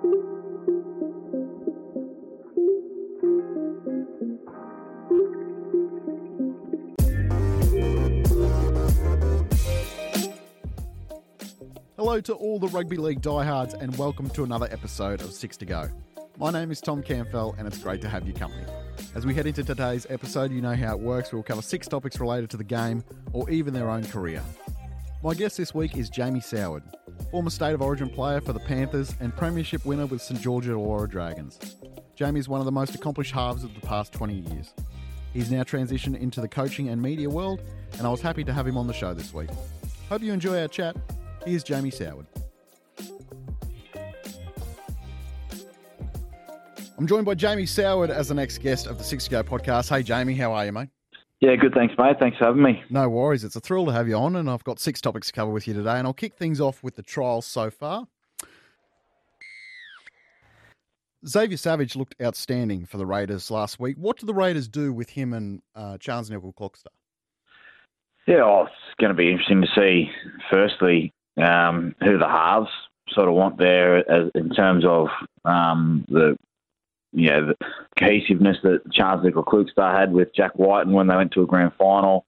Hello to all the rugby league diehards, and welcome to another episode of Six to Go. My name is Tom Campbell, and it's great to have you company. As we head into today's episode, you know how it works. We'll cover six topics related to the game or even their own career. My guest this week is Jamie Soward, former State of Origin player for the Panthers and Premiership winner with St George Illawarra Dragons. Jamie is one of the most accomplished halves of the past 20 years. He's now transitioned into the coaching and media world, and I was happy to have him on the show this week. Hope you enjoy our chat. Here's Jamie Soward. I'm joined by Jamie Soward as the next guest of the Six Go podcast. Hey, Jamie, how are you, mate? Yeah, good. Thanks, mate. Thanks for having me. No worries. It's a thrill to have you on, and I've got six topics to cover with you today. And I'll kick things off with the trials so far. Xavier Savage looked outstanding for the Raiders last week. What do the Raiders do with him and uh, Charnze Nicoll-Klokstad? Yeah, oh, it's going to be interesting to see. Firstly, um, who the halves sort of want there as, in terms of um, the you know, the cohesiveness that Charnze Nicoll-Klokstad had with Jack Wighton when they went to a grand final.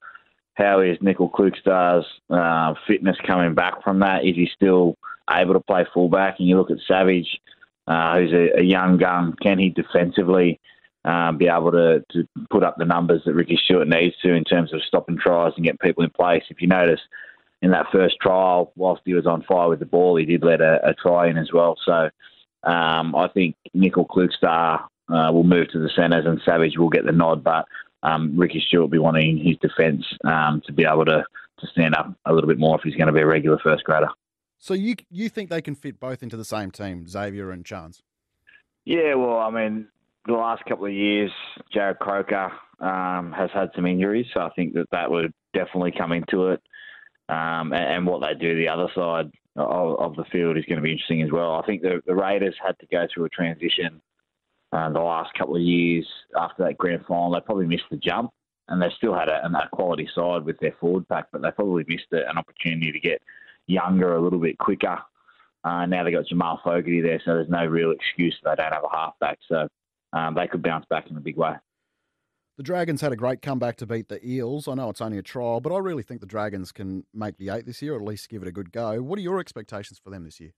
How is Nicoll-Klokstad's uh, fitness coming back from that? Is he still able to play fullback? And you look at Savage, uh, who's a, a, young gun. Can he defensively um, be able to, to put up the numbers that Ricky Stuart needs to in terms of stopping tries and getting people in place? If you notice, in that first trial, whilst he was on fire with the ball, he did let a, a try in as well. So um, I think Nicoll-Klokstad uh, will move to the centres and Savage will get the nod, but um, Ricky Stuart will be wanting his defence um, to be able to, to stand up a little bit more if he's going to be a regular first grader. So you you think they can fit both into the same team, Xavier and Charnze? Yeah, well, I mean, the last couple of years, Jarrod Croker um, has had some injuries, so I think that that would definitely come into it. Um, and, and, what they do the other side of, of, the field is going to be interesting as well. I think the, the Raiders had to go through a transition uh, the last couple of years after that grand final. They probably missed the jump, and they still had a, a quality side with their forward pack, but they probably missed an opportunity to get younger a little bit quicker. Uh, now they've got Jamal Fogarty there, so there's no real excuse that they don't have a halfback. So um, they could bounce back in a big way. The Dragons had a great comeback to beat the Eels. I know it's only a trial, but I really think the Dragons can make the eight this year, or at least give it a good go. What are your expectations for them this year?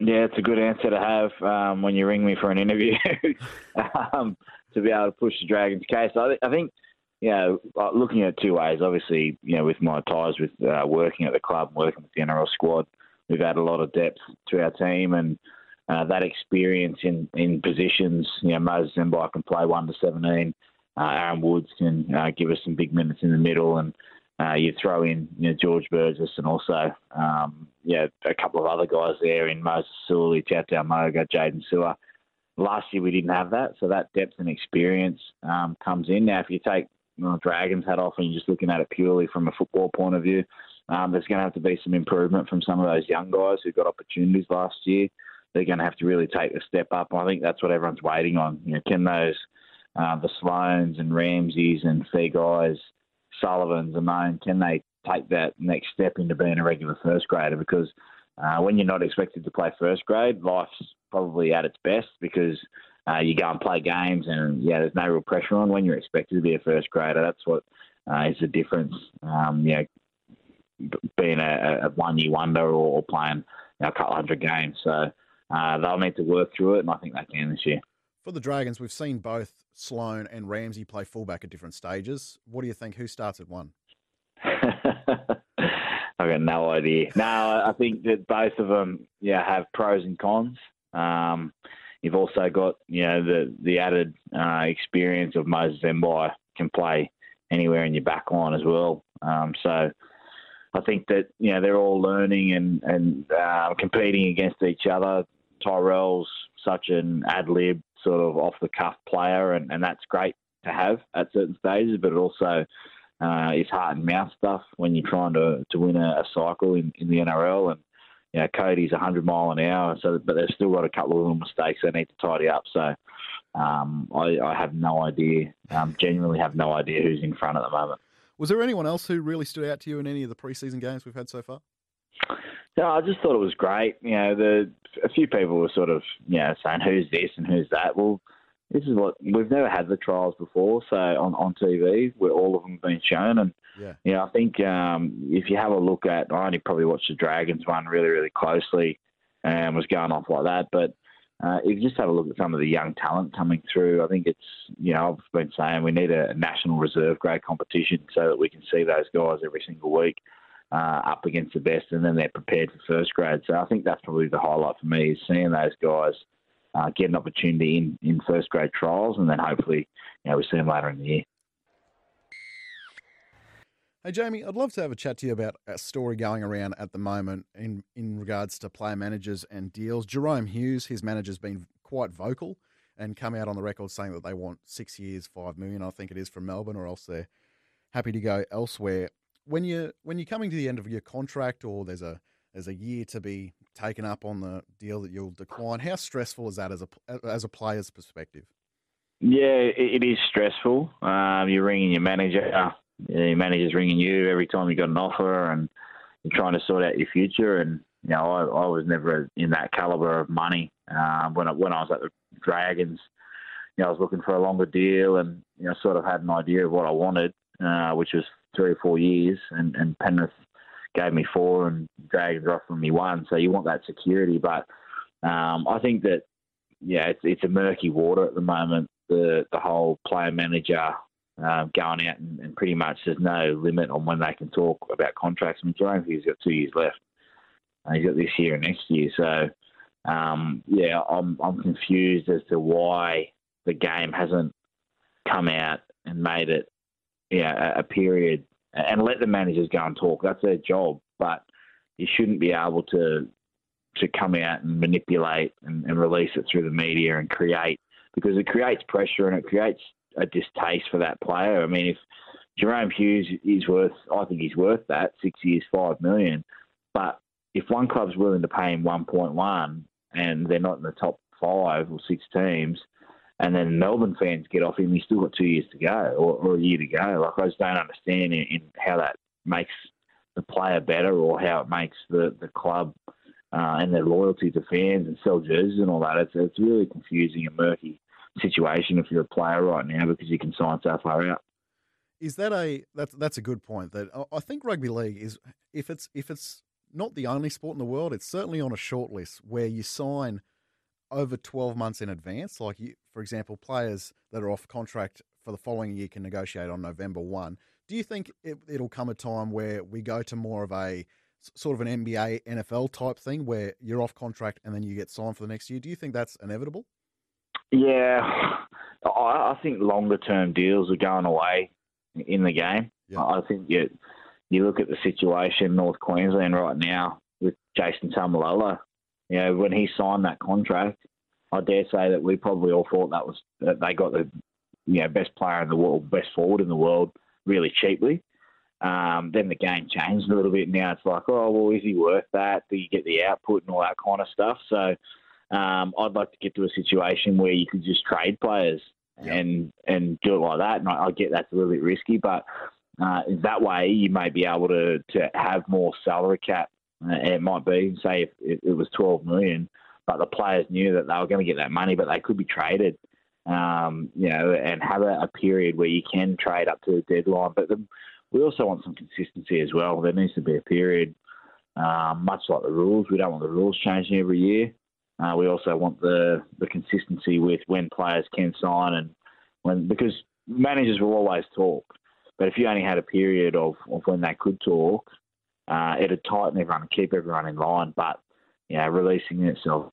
Yeah, it's a good answer to have um, when you ring me for an interview um, to be able to push the Dragons' case. I, th- I think, you know, looking at it two ways. Obviously, you know, with my ties with uh, working at the club, and working with the NRL squad, we've had a lot of depth to our team and uh, that experience in, in positions. You know, Moses Mbye can play one to seventeen. Uh, Aaron Woods can uh, give us some big minutes in the middle, and uh, you throw in you know, George Burgess and also um, yeah a couple of other guys there in Moses Suli, Tautau Moga, Jaydn Su'A. Last year we didn't have that, so that depth and experience um, comes in. Now, if you take well, Dragons hat off and you're just looking at it purely from a football point of view, um, there's going to have to be some improvement from some of those young guys who got opportunities last year. They're going to have to really take a step up. I think that's what everyone's waiting on. You know, can those uh, the Sloans and Ramseys and Guys, Sullivans, Amon, can they take that next step into being a regular first grader? Because uh, when you're not expected to play first grade, life's probably at its best because uh, you go and play games and yeah, there's no real pressure on when you're expected to be a first grader. That's what uh, is the difference. Um, you know, being a, a one year wonder or, or playing you know, a couple hundred games. So uh, they'll need to work through it, and I think they can this year. For the Dragons, we've seen both Sloan and Ramsey play fullback at different stages. What do you think? Who starts at one? I've got no idea. No, I think that both of them, yeah, have pros and cons. Um, you've also got, you know, the the added uh, experience of Moses Mbye can play anywhere in your back line as well. Um, so I think that you know they're all learning and and uh, competing against each other. Tyrell's such an ad lib sort of off the cuff player, and, and that's great to have at certain stages, but it also uh, is heart and mouth stuff when you're trying to, to win a, a cycle in, in the NRL. And you know, Cody's 100 mile an hour, so but they've still got a couple of little mistakes they need to tidy up. So um, I, I, have no idea, um, genuinely have no idea who's in front at the moment. Was there anyone else who really stood out to you in any of the preseason games we've had so far? No, I just thought it was great. You know, the a few people were sort of you know saying who's this and who's that. Well, this is what we've never had the trials before, so on on TV where all of them have been shown, and Yeah. you know, I think um, if you have a look at, I only probably watched the Dragons one really really closely, and was going off like that, but. Uh, if you just have a look at some of the young talent coming through, I think it's, you know, I've been saying we need a national reserve grade competition so that we can see those guys every single week uh, up against the best, and then they're prepared for first grade. So I think that's probably the highlight for me is seeing those guys uh, get an opportunity in, in first grade trials, and then hopefully, you know, we see them later in the year. Hey, Jamie, I'd love to have a chat to you about a story going around at the moment in, in regards to player managers and deals. Jahrome Hughes, his manager's been quite vocal and come out on the record saying that they want six years, five million, I think it is, from Melbourne, or else they're happy to go elsewhere. When you when you're coming to the end of your contract, or there's a there's a year to be taken up on the deal that you'll decline, how stressful is that as a as a player's perspective? Yeah, it, it is stressful. Um, you're ringing your manager, your manager's ringing you every time you got an offer, and you're trying to sort out your future. And you know, I, I was never in that caliber of money um, when I, when I was at the Dragons. You know, I was looking for a longer deal, and you know, sort of had an idea of what I wanted, uh, which was three or four years, and, and Penrith gave me four, and Dragons offered me one. So you want that security, but um, I think that yeah, it's it's a murky water at the moment. The the whole player manager um, going out and, and, pretty much there's no limit on when they can talk about contracts. I mean, Jahrome Hughes got two years left. Uh, he's got this year and next year. So, um, yeah, I'm I'm confused as to why the game hasn't come out and made it, yeah, a, a period and let the managers go and talk. That's their job, but you shouldn't be able to to come out and manipulate and, and release it through the media and create because it creates pressure and it creates a distaste for that player. I mean, if Jahrome Hughes is worth, I think he's worth that six years, five million. But if one club's willing to pay him one point one and they're not in the top five or six teams, and then Melbourne fans get off him, he's still got two years to go or, or a year to go. Like I just don't understand in, in how that makes the player better or how it makes the the club. Uh, and their loyalty to fans and sell jerseys and all that. It's it's really confusing and murky situation if you're a player right now because you can sign so far out. Is that a that's that's a good point? That I think rugby league is if it's if it's not the only sport in the world, it's certainly on a short list where you sign over twelve months in advance. Like you, for example, players that are off contract for the following year can negotiate on November one. Do you think it, it'll come a time where we go to more of a sort of an NBA, NFL type thing where you're off contract and then you get signed for the next year? Do you think that's inevitable? Yeah, I think longer term deals are going away in the game. Yeah. I think you you look at the situation in North Queensland right now with Jason Taumalolo. You know, when he signed that contract, I dare say that we probably all thought that was that they got the you know best player in the world, best forward in the world, really cheaply. Um, then the game changed a little bit. Now it's like, oh well, is he worth that? Do you get the output and all that kind of stuff? So um, I'd like to get to a situation where you could just trade players Yeah. and and do it like that. And I, I get that's a little bit risky, but uh, that way you may be able to to have more salary cap. Uh, it might be say if it, was twelve million, but the players knew that they were going to get that money, but they could be traded. Um, you know, and have a, a period where you can trade up to the deadline. But the, we also want some consistency as well. There needs to be a period, um, much like the rules. We don't want the rules changing every year. Uh, we also want the the consistency with when players can sign and when because managers will always talk, but if you only had a period of, of when they could talk, uh, it'd tighten everyone and keep everyone in line. But you know, releasing itself,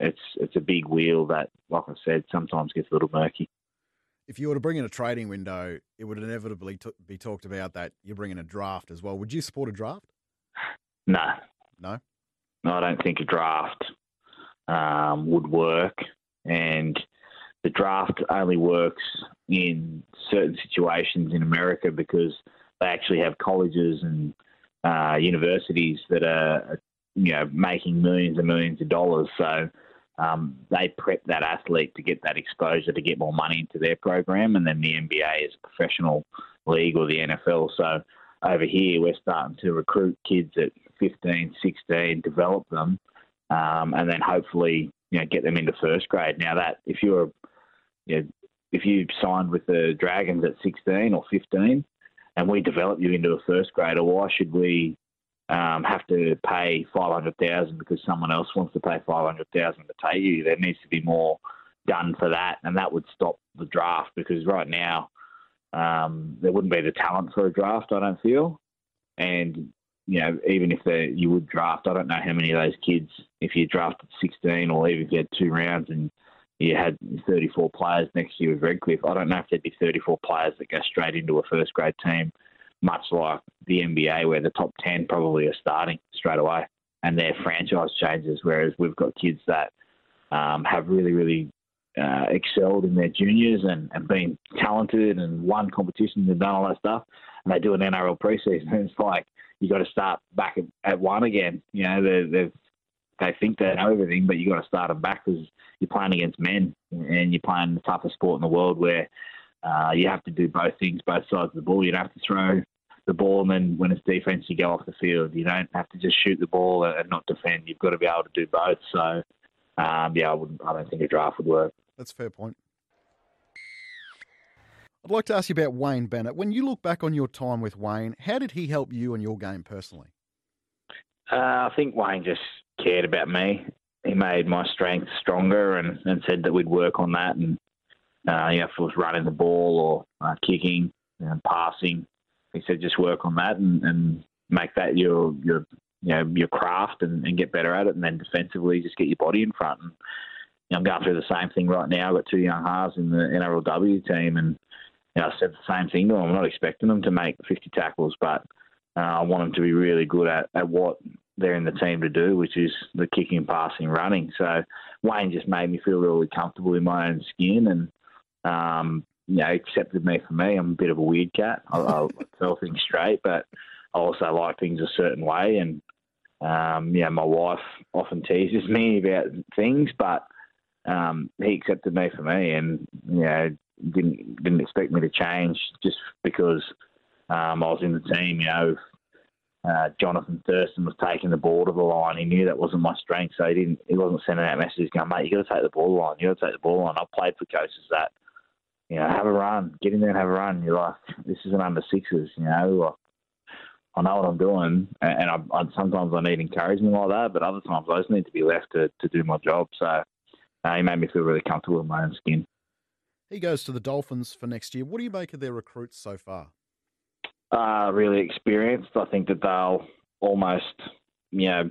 it's it's a big wheel that, like I said, sometimes gets a little murky. If you were to bring in a trading window, it would inevitably t- be talked about that you're bringing a draft as well. Would you support a draft? No, No. no, I don't think a draft um, would work, and the draft only works in certain situations in America because they actually have colleges and uh, universities that are, you know, making millions and millions of dollars. So um, they prep that athlete to get that exposure to get more money into their program, and then the NBA is a professional league or the NFL. So over here, we're starting to recruit kids at 15, 16, develop them, um, and then hopefully you know get them into first grade. Now that if you're you know, if you signed with the Dragons at 16 or 15, and we develop you into a first grader, why should we um, have to pay 500,000 because someone else wants to pay 500,000 to take you? There needs to be more done for that, and that would stop the draft because right now um, there wouldn't be the talent for a draft. I don't feel, and you know even if you would draft, I don't know how many of those kids, if you drafted 16 or even if you had two rounds and you had 34 players next year with Redcliffe, I don't know if there'd be 34 players that go straight into a first grade team, much like the NBA where the top 10 probably are starting straight away and their franchise changes, whereas we've got kids that um, have really, really uh, excelled in their juniors and, and been talented and won competitions and done all that stuff, and they do an NRL preseason. And it's like you got to start back at, at one again. You know, they they they think they know everything, but you got to start them back because you're playing against men and you're playing the toughest sport in the world where uh, you have to do both things, both sides of the ball. You don't have to throw the ball and then when it's defence, you go off the field. You don't have to just shoot the ball and not defend. You've got to be able to do both. So, um, yeah, I, wouldn't, I don't think a draft would work. That's a fair point. I'd like to ask you about Wayne Bennett. When you look back on your time with Wayne, how did he help you and your game personally? Uh, I think Wayne just cared about me. He made my strength stronger and, and said that we'd work on that. And uh, you know, if it was running the ball or uh, kicking and passing, he said just work on that and, and make that your your you know your craft and, and get better at it. And then defensively, just get your body in front. And you know, I'm going through the same thing right now. I've got two young halves in the NRLW team, and you know, I said the same thing to them. I'm not expecting them to make 50 tackles, but uh, I want them to be really good at, at what they're in the team to do, which is the kicking, passing, running. So Wayne just made me feel really comfortable in my own skin and, um, you know, accepted me for me. I'm a bit of a weird cat. I, I tell things straight, but I also like things a certain way. And, um, yeah, my wife often teases me about things, but um, he accepted me for me and, you know, didn't didn't expect me to change just because um, I was in the team. You know, uh, Jonathan Thurston was taking the ball to the line. He knew that wasn't my strength, so he didn't. He wasn't sending out messages going, "Mate, you got to take the ball line. You got to take the ball line." I've played for coaches that, you know, have a run, get in there and have a run. You're like, this is an under sixes, you know. I know what I'm doing, and I, I, sometimes I need encouragement like that, but other times I just need to be left to, to do my job. So uh, he made me feel really comfortable in my own skin. He goes to the Dolphins for next year. What do you make of their recruits so far? Uh, really experienced. I think that they'll almost, you know,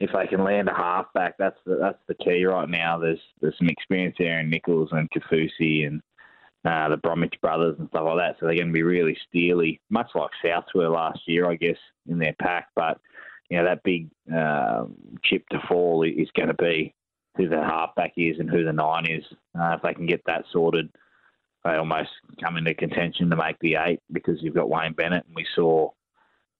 if they can land a halfback, that's the, that's the key right now. There's there's some experience there in Nicholls and Kaufusi and uh, the Bromwich brothers and stuff like that. So they're going to be really steely, much like South were last year, I guess, in their pack. But you know that big uh, chip to fall is going to be who the halfback is and who the nine is. Uh, if they can get that sorted, they almost come into contention to make the eight because you've got Wayne Bennett, and we saw,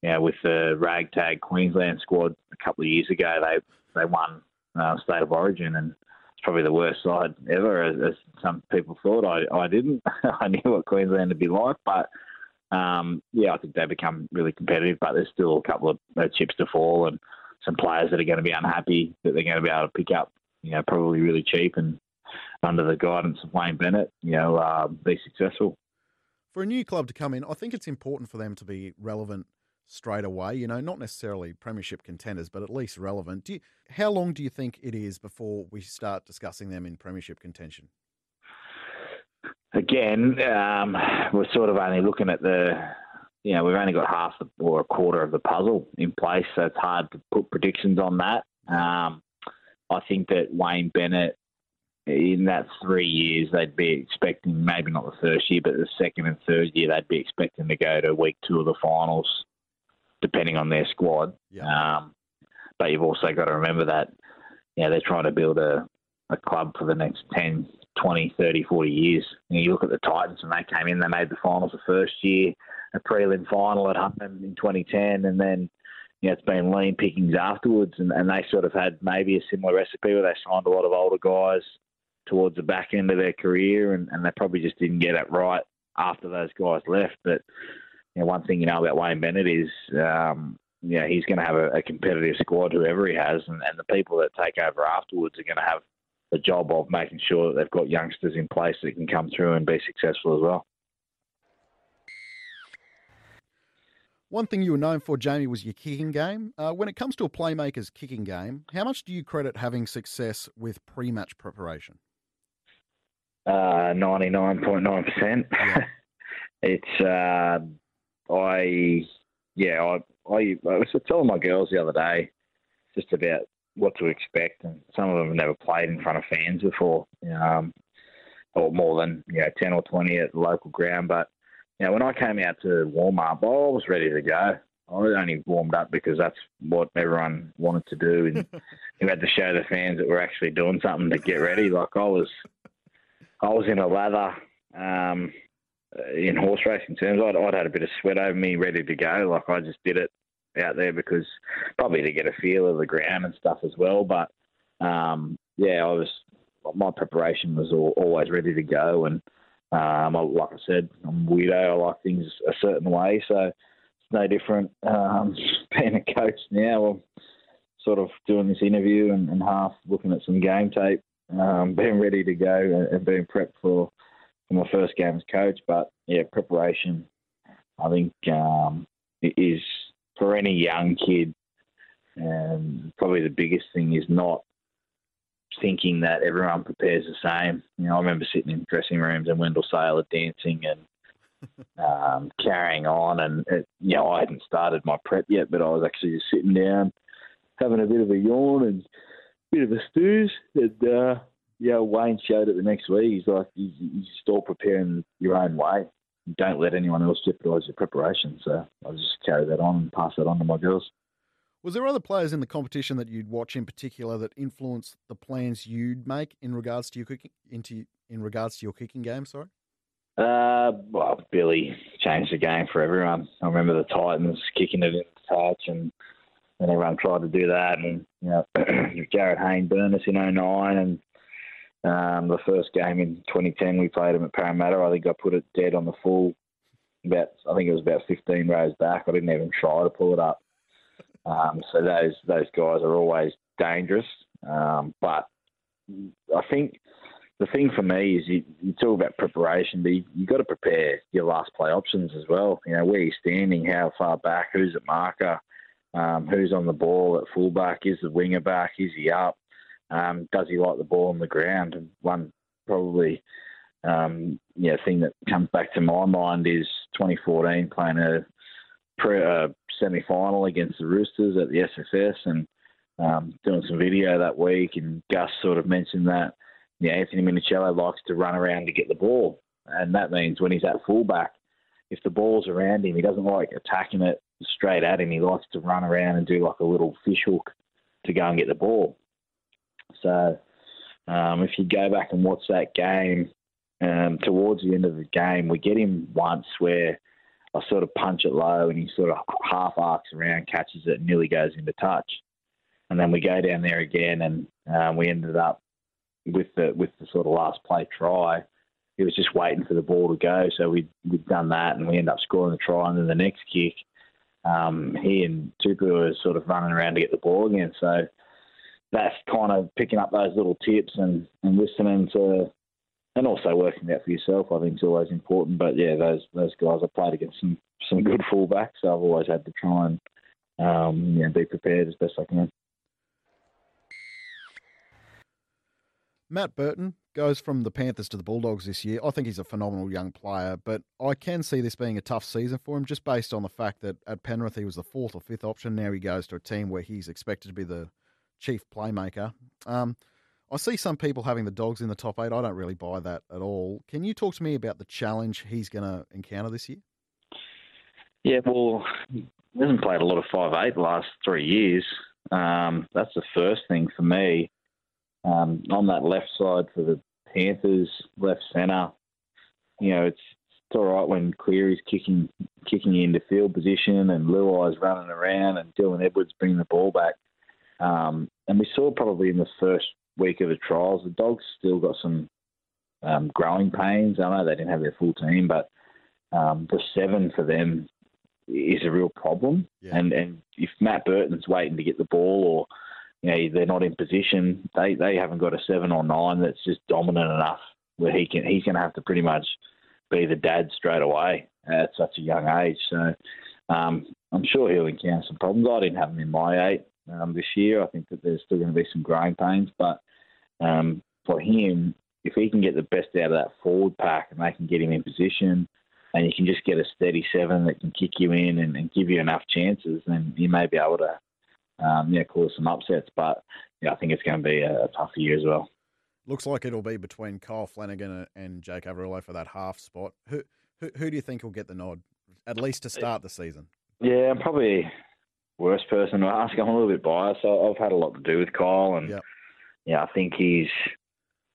you know, with the ragtag Queensland squad a couple of years ago, they they won uh, state of origin, and it's probably the worst side ever, as, as some people thought. I I didn't. I knew what Queensland would be like, but. Um, yeah, I think they become really competitive, but there's still a couple of uh, chips to fall and some players that are going to be unhappy that they're going to be able to pick up, you know, probably really cheap and under the guidance of Wayne Bennett, you know, uh, be successful. For a new club to come in, I think it's important for them to be relevant straight away. You know, not necessarily premiership contenders, but at least relevant. Do you, how long do you think it is before we start discussing them in premiership contention? Again, um, we're sort of only looking at the, you know, we've only got half or a quarter of the puzzle in place, so it's hard to put predictions on that. Um, I think that Wayne Bennett in that three years, they'd be expecting maybe not the first year, but the second and third year, they'd be expecting to go to week two of the finals, depending on their squad. Yeah. Um, but you've also got to remember that you know, they're trying to build a, a club for the next 10, 20, 30, 40 years. You, know, you look at the Titans when they came in, they made the finals the first year, a prelim final at home in 2010, and then you know, it's been lean pickings afterwards, and, and they sort of had maybe a similar recipe where they signed a lot of older guys towards the back end of their career, and, and they probably just didn't get it right after those guys left. But you know, one thing you know about Wayne Bennett is um, you know, he's going to have a, a, competitive squad, whoever he has, and, and the people that take over afterwards are going to have the job of making sure that they've got youngsters in place that can come through and be successful as well. One thing you were known for, Jamie, was your kicking game. Uh, when it comes to a playmaker's kicking game, how much do you credit having success with pre-match preparation? Uh, ninety-nine point nine percent. It's uh, I yeah I, I I was telling my girls the other day just about what to expect, and some of them have never played in front of fans before, um, or more than you know ten or twenty at the local ground, but you know, when I came out to warm up, I was ready to go. I only warmed up because that's what everyone wanted to do, and you had to show the fans that we're actually doing something to get ready. Like I was, I was in a lather um, in horse racing terms. I'd, I'd had a bit of sweat over me, ready to go. Like I just did it out there because probably to get a feel of the ground and stuff as well. But um, yeah, I was my preparation was all, always ready to go, and um, like I said, I'm weirdo. I like things a certain way, so it's no different um, being a coach now. I'm sort of doing this interview and, and half looking at some game tape, um, being ready to go and being prepped for, for my first game as coach. But yeah, preparation, I think, um, is for any young kid. And probably the biggest thing is not thinking that everyone prepares the same. You know, I remember sitting in dressing rooms and Wendell Sailor dancing and um, carrying on, and it, you know, I hadn't started my prep yet, but I was actually just sitting down, having a bit of a yawn and bit of a snooze. And uh, yeah, Wayne showed it the next week. He's like, you, you just all preparing your own way. Don't let anyone else jeopardise your preparation. So I just carry that on and pass that on to my girls. Was there other players in the competition that you'd watch in particular that influenced the plans you'd make in regards to your kicking into in regards to your kicking game? Sorry. Uh, well, Billy changed the game for everyone. I remember the Titans kicking it into touch, and and everyone tried to do that. And you know, Jarryd Hayne burned us in 09, and um, the first game in 2010 we played him at Parramatta. I think I put it dead on the full. About I think it was about 15 rows back. I didn't even try to pull it up. Um, so those those guys are always dangerous. Um, but I think the thing for me is you, you talk about preparation, but you, you got to prepare your last play options as well. You know where you're standing, how far back, who's at marker, um, who's on the ball at fullback, is the winger back, is he up, um, does he like the ball on the ground? And one probably um, yeah thing that comes back to my mind is 2014 playing a pre, semi final against the Roosters at the SFS and um, doing some video that week. And Gus sort of mentioned that yeah, Anthony Minichiello likes to run around to get the ball. And that means when he's at fullback, if the ball's around him, he doesn't like attacking it straight at him. He likes to run around and do like a little fish hook to go and get the ball. So um, if you go back and watch that game, um, towards the end of the game, we get him once where I sort of punch it low and he sort of half arcs around, catches it, nearly goes into touch. And then we go down there again, and um, we ended up with the with the sort of last play try. He was just waiting for the ball to go, so we we'd done that, and we end up scoring the try. And then the next kick, um, he and Tupou were sort of running around to get the ball again. So that's kind of picking up those little tips and, and listening to and also working out for yourself, I think is always important. But yeah, those those guys I played against some some good fullbacks, so I've always had to try and um, know, be prepared as best I can. Matt Burton goes from the Panthers to the Bulldogs this year. I think he's a phenomenal young player, but I can see this being a tough season for him just based on the fact that at Penrith he was the fourth or fifth option. Now he goes to a team where he's expected to be the chief playmaker. Um, I see some people having the dogs in the top eight. I don't really buy that at all. Can you talk to me about the challenge he's going to encounter this year? Yeah, well, he hasn't played a lot of five eight the last three years. Um, that's the first thing for me. Um, on that left side for the Panthers, left centre, you know, it's, it's all right when Cleary's kicking kicking into field position and Luai's running around and Dylan Edwards bringing the ball back. Um, and we saw probably in the first week of the trials. The dogs still got some um, growing pains. I know they didn't have their full team, but um, the seven for them is a real problem. Yeah. And and if Matt Burton's waiting to get the ball, or you know they're not in position, they they haven't got a seven or nine that's just dominant enough where he can he's going to have to pretty much be the dad straight away at such a young age. So um, I'm sure he'll encounter some problems. I didn't have him in my eight um, this year. I think that there's still going to be some growing pains, but um, for him, if he can get the best out of that forward pack and they can get him in position, and you can just get a steady seven that can kick you in and, and give you enough chances, then you may be able to, um, yeah, cause some upsets. But yeah, I think it's going to be a, a tough year as well. Looks like it'll be between Kyle Flanagan and Jake Averillo for that half spot. Who, who who do you think will get the nod, at least to start the season? Yeah, I'm probably worst person to ask. I'm a little bit biased. I've had a lot to do with Kyle, and Yep. yeah, I think he's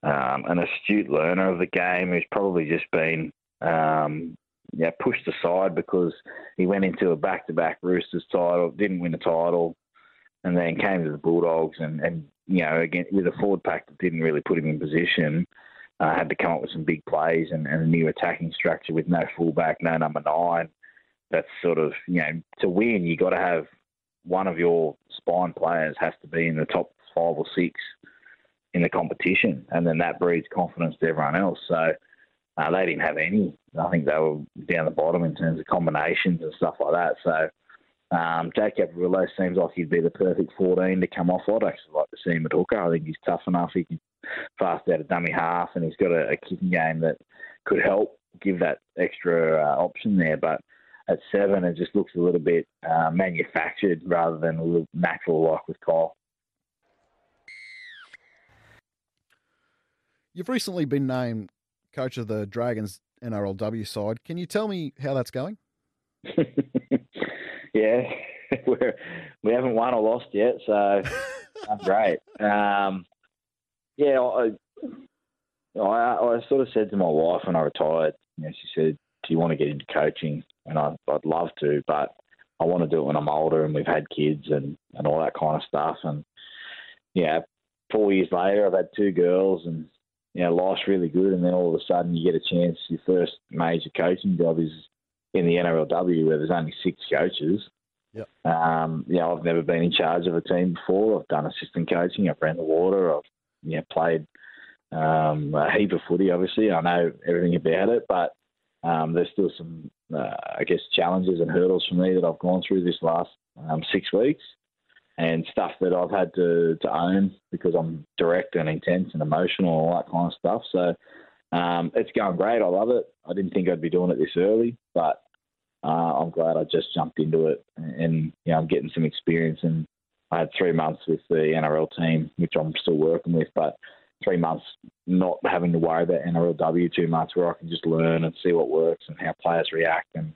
um, an astute learner of the game who's probably just been um, yeah pushed aside because he went into a back-to-back Roosters title, didn't win a title, and then came to the Bulldogs, and, and you know again with a forward pack that didn't really put him in position. Uh, had to come up with some big plays and, and a new attacking structure with no fullback, no number nine. That's sort of you know to win, you got to have one of your spine players has to be in the top five or six in the competition, and then that breeds confidence to everyone else. So uh, they didn't have any. I think they were down the bottom in terms of combinations and stuff like that. So um, Jake Averillo seems like he'd be the perfect 14 to come off. I'd actually like to see him at hooker. I think he's tough enough. He can fast out a dummy half, and he's got a, a kicking game that could help give that extra uh, option there. But at seven, it just looks a little bit uh, manufactured rather than a little natural like with Kyle. You've recently been named coach of the Dragons NRLW side. Can you tell me how that's going? yeah, we're, we haven't won or lost yet, so that's great. Um, yeah, I, I, I sort of said to my wife when I retired, you know, she said, "Do you want to get into coaching?" And I, I'd love to, but I want to do it when I'm older and we've had kids and, and all that kind of stuff. And yeah, four years later, I've had two girls, and you know, life's really good. And then all of a sudden, you get a chance. Your first major coaching job is in the NRLW, where there's only six coaches. Yep. Um, you know, I've never been in charge of a team before. I've done assistant coaching. I've ran the water. I've you know, played um, a heap of footy. Obviously, I know everything about it, but um, there's still some, uh, I guess, challenges and hurdles for me that I've gone through this last um, six weeks, and stuff that I've had to, to own because I'm direct and intense and emotional and all that kind of stuff. So um, it's going great. I love it. I didn't think I'd be doing it this early, but uh, I'm glad I just jumped into it, and you know, I'm getting some experience. And I had three months with the NRL team, which I'm still working with, but three months not having to worry about NRLW too much, where I can just learn and see what works and how players react and,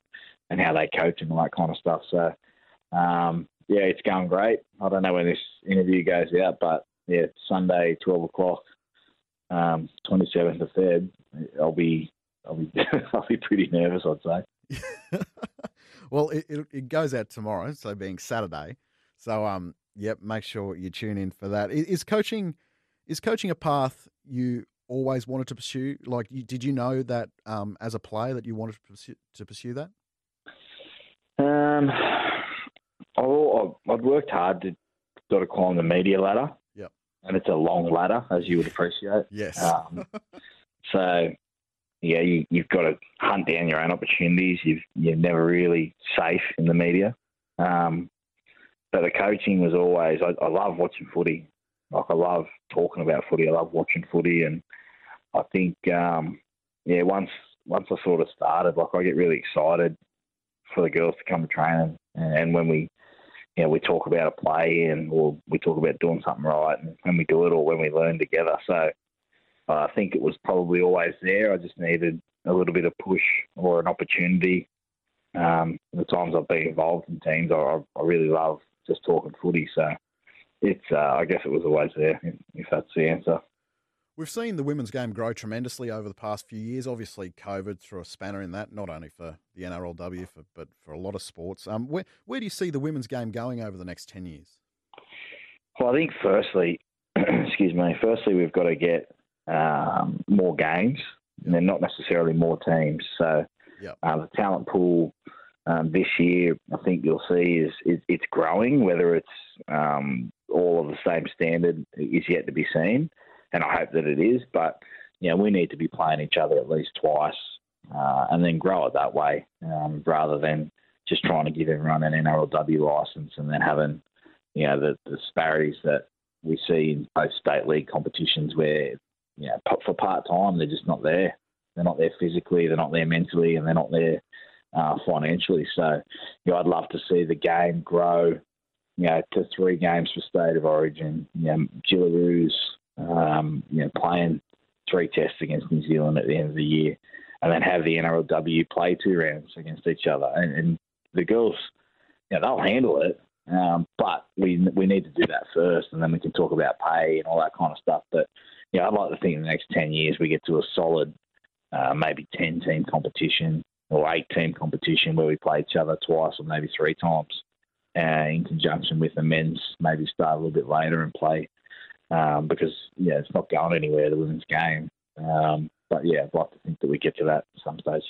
and how they coach and all that kind of stuff. So, um, yeah, it's going great. I don't know when this interview goes out, but yeah, Sunday, 12 o'clock, um, 27th of Feb, I'll be, I'll be, I'll be pretty nervous, I'd say. well, it, it, it goes out tomorrow, so being Saturday. So, um, yep, make sure you tune in for that. Is, is coaching is coaching a path you always wanted to pursue? Like, you, did you know that um, as a player that you wanted to pursue, to pursue that? Um, I, I'd worked hard to sort of climb the media ladder. And it's a long ladder, as you would appreciate. Yes. Um, so, yeah, you, you've got to hunt down your own opportunities. You've, you're never really safe in the media. Um, but the coaching was always, I, I love watching footy. Like, I love talking about footy. I love watching footy. And I think, um, yeah, once once I sort of started, like, I get really excited for the girls to come to training. And when we, you know, we talk about a play and or we talk about doing something right and when we do it or when we learn together. So uh, I think it was probably always there. I just needed a little bit of push or an opportunity. Um, the times I've been involved in teams, I, I really love just talking footy. So it's, uh, I guess it was always there, if that's the answer. We've seen the women's game grow tremendously over the past few years. Obviously, COVID threw a spanner in that, not only for the NRLW, for, but for a lot of sports. Um, where, where do you see the women's game going over the next 10 years? Well, I think firstly, excuse me, firstly, we've got to get um, more games, and they're not necessarily more teams. So Yep. uh, the talent pool um, this year, I think you'll see is, is it's growing. Whether it's um, all of the same standard is yet to be seen, and I hope that it is. But you know, we need to be playing each other at least twice, uh, and then grow it that way, um, rather than just trying to give everyone an NRLW license and then having you know the, the disparities that we see in both state league competitions where you know for part time they're just not there. They're not there physically, they're not there mentally, and they're not there uh, financially. So, you know, I'd love to see the game grow, you know, to three games for State of Origin. You know, Jillaroos, um, you know, playing three tests against New Zealand at the end of the year, and then have the NRLW play two rounds against each other. And, and the girls, you know, they'll handle it. Um, but we we need to do that first, and then we can talk about pay and all that kind of stuff. But you know, I'd like to think in the next ten years we get to a solid, uh, maybe ten team competition or eight team competition where we play each other twice or maybe three times uh, in conjunction with the men's, maybe start a little bit later and play um, because, yeah, it's not going anywhere, the women's game. Um, but yeah, I'd like to think that we get to that at some stage.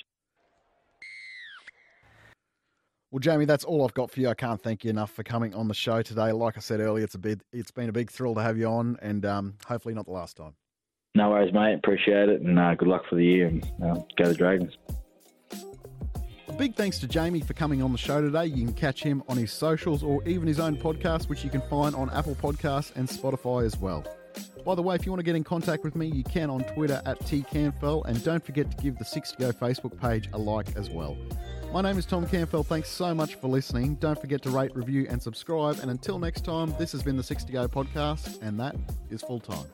Well, Jamie, that's all I've got for you. I can't thank you enough for coming on the show today. Like I said earlier, it's a big, it's been a big thrill to have you on, and um, hopefully not the last time. No worries, mate. Appreciate it, and uh, good luck for the year. And uh, go the Dragons. Big thanks to Jamie for coming on the show today. You can catch him on his socials or even his own podcast, which you can find on Apple Podcasts and Spotify as well. By the way, if you want to get in contact with me, you can on Twitter at tcampbell, and don't forget to give the Six to Go Facebook page a like as well. My name is Tom Campbell. Thanks so much for listening. Don't forget to rate, review, and subscribe. And until next time, this has been the Six to Go podcast, and that is full time.